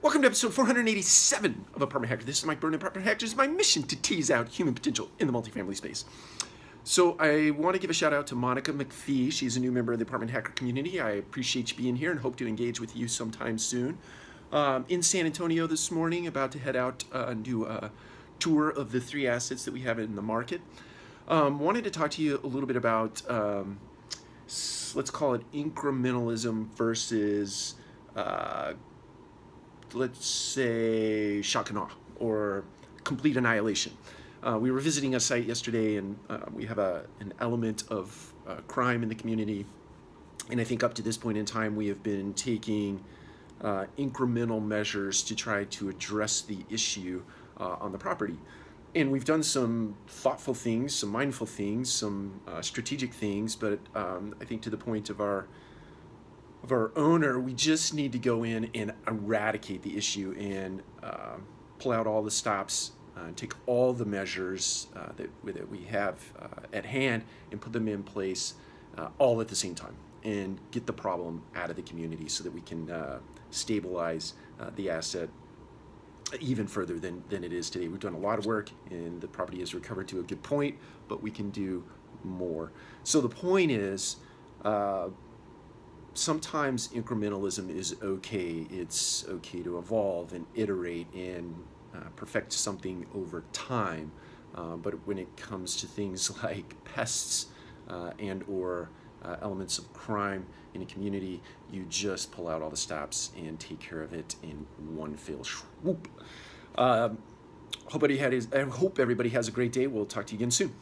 Welcome to episode 487 of Apartment Hacker. This is Mike Brewer, Apartment Hacker. It's my mission to tease out human potential in the multifamily space. So I want to give a shout out to Monica McPhee. She's a new member of the Apartment Hacker community. I appreciate you being here and hope to engage with you sometime soon. Um, in San Antonio this morning, about to head out uh, and do a tour of the three assets that we have in the market. Um, wanted to talk to you a little bit about, um, let's call it incrementalism versus uh, let's say, awe or complete annihilation. Uh, we were visiting a site yesterday, and uh, we have a, an element of uh, crime in the community. And I think up to this point in time, we have been taking uh, incremental measures to try to address the issue uh, on the property. And we've done some thoughtful things, some mindful things, some uh, strategic things, but um, I think to the point of our of our owner, we just need to go in and eradicate the issue and uh, pull out all the stops, uh, take all the measures uh, that, that we have uh, at hand and put them in place uh, all at the same time and get the problem out of the community so that we can uh, stabilize the asset even further than, than it is today. We've done a lot of work and the property has recovered to a good point, but we can do more. So the point is, sometimes incrementalism is okay. It's okay to evolve and iterate and uh, perfect something over time. Uh, but when it comes to things like pests uh, and or uh, elements of crime in a community, you just pull out all the stops and take care of it in one fell swoop. Um, hope, everybody had, his, I hope everybody has a great day. We'll talk to you again soon.